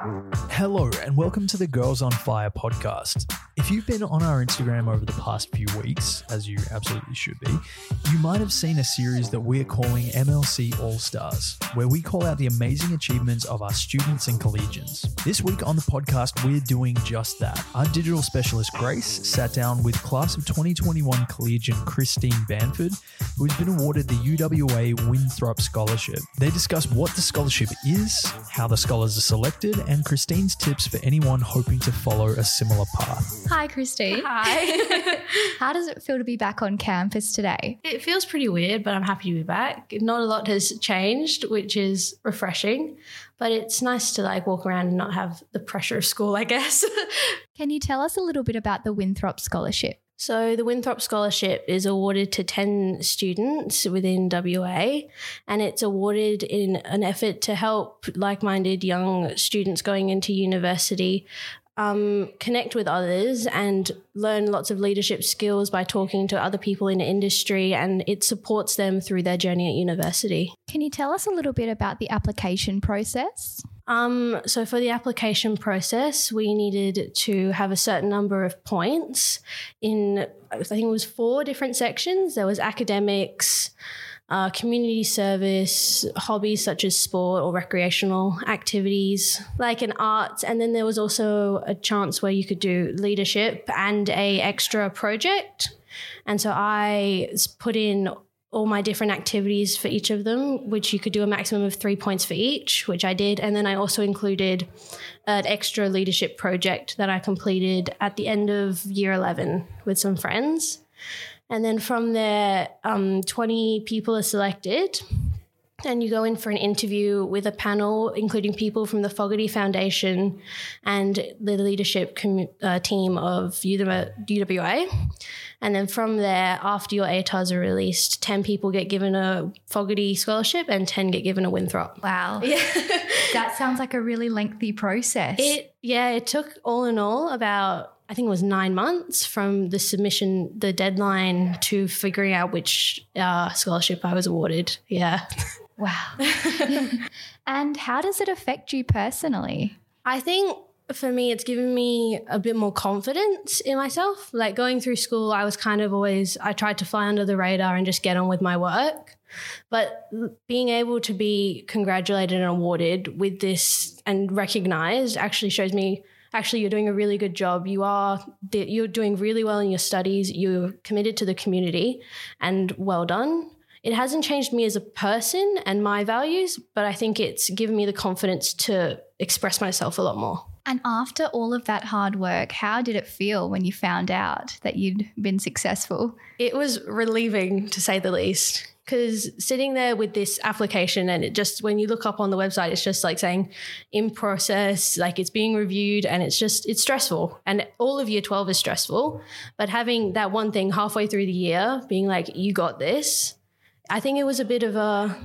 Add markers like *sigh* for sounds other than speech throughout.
Hello, and welcome to the Girls on Fire podcast. If you've been on our Instagram over the past few weeks, as you absolutely should be, you might have seen a series that we're calling MLC All Stars, where we call out the amazing achievements of our students and collegians. This week on the podcast, we're doing just that. Our digital specialist Grace sat down with class of 2021 collegian Christine Banford, who has been awarded the UWA Winthrop Scholarship. They discuss what the scholarship is, how the scholars are selected, and Christine's tips for anyone hoping to follow a similar path. Hi, Christine. Hi. *laughs* How does it feel to be back on campus today? it feels pretty weird, but I'm happy to be back. Not a lot has changed, which is refreshing, but it's nice to like walk around and not have the pressure of school, I guess. *laughs* Can you tell us a little bit about the Winthrop Scholarship? So, the Winthrop Scholarship is awarded to 10 students within WA, and it's awarded in an effort to help like minded young students going into university um, connect with others and learn lots of leadership skills by talking to other people in industry, and it supports them through their journey at university. Can you tell us a little bit about the application process? Um, so for the application process, we needed to have a certain number of points in I think it was four different sections. There was academics, uh, community service, hobbies such as sport or recreational activities, like an arts, and then there was also a chance where you could do leadership and a extra project. And so I put in all my different activities for each of them, which you could do a maximum of three points for each, which I did. And then I also included an extra leadership project that I completed at the end of year 11 with some friends. And then from there, um, 20 people are selected. And you go in for an interview with a panel, including people from the Fogarty Foundation and the leadership commu- uh, team of UWA. And then from there, after your ATARs are released, 10 people get given a Fogarty scholarship and 10 get given a Winthrop. Wow. *laughs* Yeah. that sounds like a really lengthy process. It, yeah, it took all in all about, I think it was nine months from the submission, the deadline to figuring out which uh, scholarship I was awarded. Yeah. *laughs* wow. *laughs* and how does it affect you personally? I think for me, it's given me a bit more confidence in myself. Like going through school, I was kind of always, I tried to fly under the radar and just get on with my work. But being able to be congratulated and awarded with this and recognized actually shows me actually you're doing a really good job. You are you're doing really well in your studies. You're committed to the community and well done. It hasn't changed me as a person and my values, but I think it's given me the confidence to express myself a lot more. And after all of that hard work, how did it feel when you found out that you'd been successful? It was relieving to say the least. Because sitting there with this application, and it just, when you look up on the website, it's just like saying in process, like it's being reviewed, and it's just, it's stressful. And all of year 12 is stressful. But having that one thing halfway through the year, being like, you got this, I think it was a bit of a,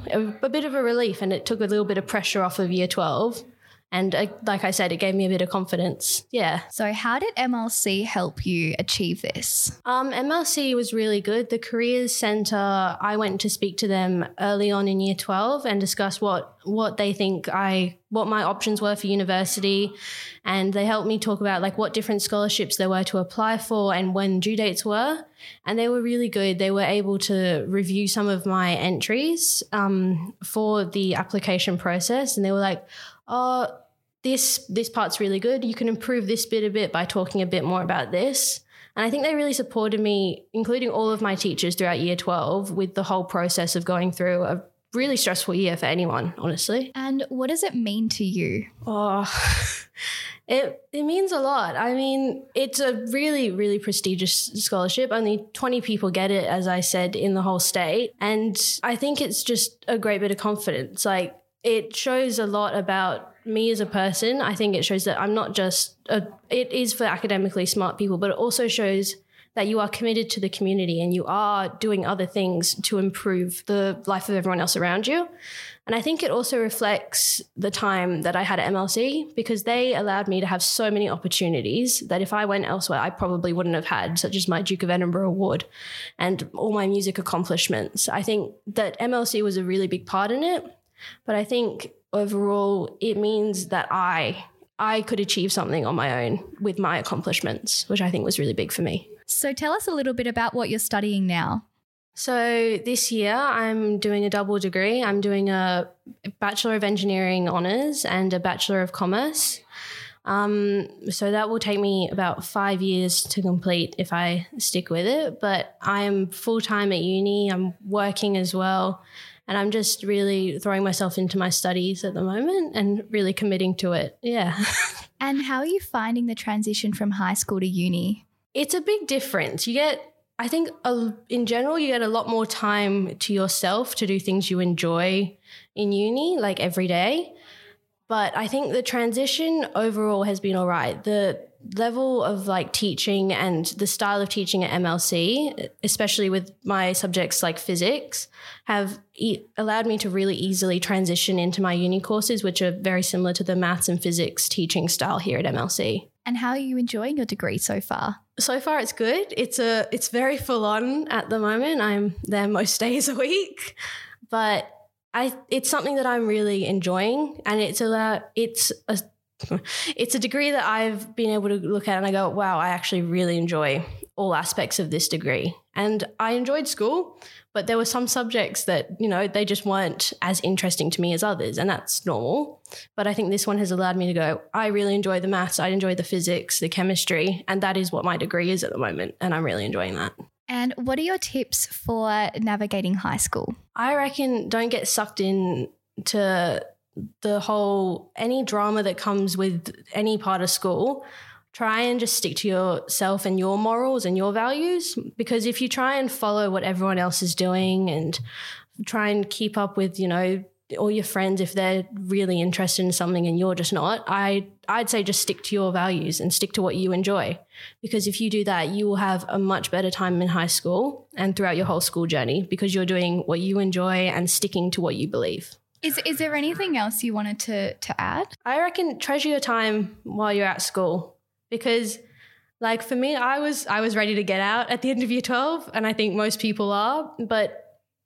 a, bit of a relief, and it took a little bit of pressure off of year 12. And uh, like I said, it gave me a bit of confidence. Yeah. So, how did MLC help you achieve this? Um, MLC was really good. The Careers Centre, I went to speak to them early on in year 12 and discuss what, what they think I, what my options were for university. And they helped me talk about like what different scholarships there were to apply for and when due dates were. And they were really good. They were able to review some of my entries um, for the application process. And they were like, oh, this this part's really good. You can improve this bit a bit by talking a bit more about this. And I think they really supported me, including all of my teachers throughout year 12, with the whole process of going through a really stressful year for anyone, honestly. And what does it mean to you? Oh, *laughs* it, it means a lot. I mean, it's a really, really prestigious scholarship. Only 20 people get it, as I said, in the whole state. And I think it's just a great bit of confidence. Like, it shows a lot about me as a person. I think it shows that I'm not just a, it is for academically smart people, but it also shows that you are committed to the community and you are doing other things to improve the life of everyone else around you. And I think it also reflects the time that I had at MLC because they allowed me to have so many opportunities that if I went elsewhere, I probably wouldn't have had, such as my Duke of Edinburgh Award and all my music accomplishments. I think that MLC was a really big part in it. But I think overall, it means that I I could achieve something on my own with my accomplishments, which I think was really big for me. So tell us a little bit about what you're studying now. So this year I'm doing a double degree. I'm doing a Bachelor of Engineering Honours and a Bachelor of Commerce. Um, so that will take me about five years to complete if I stick with it. But I'm full time at uni, I'm working as well. And I'm just really throwing myself into my studies at the moment and really committing to it. Yeah. *laughs* and how are you finding the transition from high school to uni? It's a big difference. You get I think in general, you get a lot more time to yourself to do things you enjoy in uni, like every day. But I think the transition overall has been all right. The level of like teaching and the style of teaching at MLC, especially with my subjects like physics, have e- allowed me to really easily transition into my uni courses, which are very similar to the maths and physics teaching style here at MLC. And how are you enjoying your degree so far? So far, it's good. It's a it's very full on at the moment. I'm there most *laughs* days a week, but I it's something that I'm really enjoying, and it's a it's a *laughs* it's a degree that I've been able to look at and I go, wow, I actually really enjoy all aspects of this degree. And I enjoyed school, but there were some subjects that, you know, they just weren't as interesting to me as others, and that's normal. But I think this one has allowed me to go, I really enjoy the maths, I enjoy the physics, the chemistry, and that is what my degree is at the moment. And I'm really enjoying that. And what are your tips for navigating high school? I reckon don't get sucked in to the whole any drama that comes with any part of school try and just stick to yourself and your morals and your values. Because if you try and follow what everyone else is doing and try and keep up with, you know, all your friends if they're really interested in something and you're just not, I I'd say just stick to your values and stick to what you enjoy. Because if you do that, you will have a much better time in high school and throughout your whole school journey because you're doing what you enjoy and sticking to what you believe. Is is there anything else you wanted to to add? I reckon treasure your time while you're at school because like for me I was I was ready to get out at the end of year 12 and I think most people are but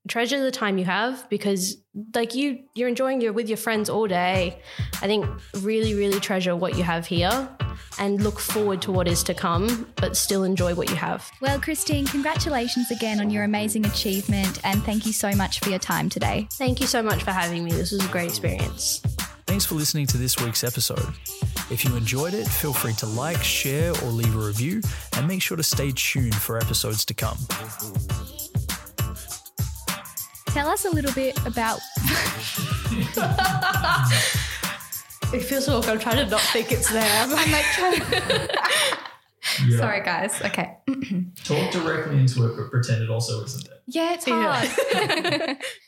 treasure the time you have because like you you're enjoying you're with your friends all day I think really really treasure what you have here and look forward to what is to come but still enjoy what you have. Well Christine congratulations again on your amazing achievement and thank you so much for your time today. Thank you so much for having me. This was a great experience. Thanks for listening to this week's episode. If you enjoyed it, feel free to like, share, or leave a review, and make sure to stay tuned for episodes to come. Tell us a little bit about. *laughs* it feels awkward. I'm trying to not think it's there. I'm like trying to. *laughs* Yeah. Sorry, guys. Okay. Talk directly into it, but pretend it also isn't there. Yeah, it's hard. Yeah. *laughs*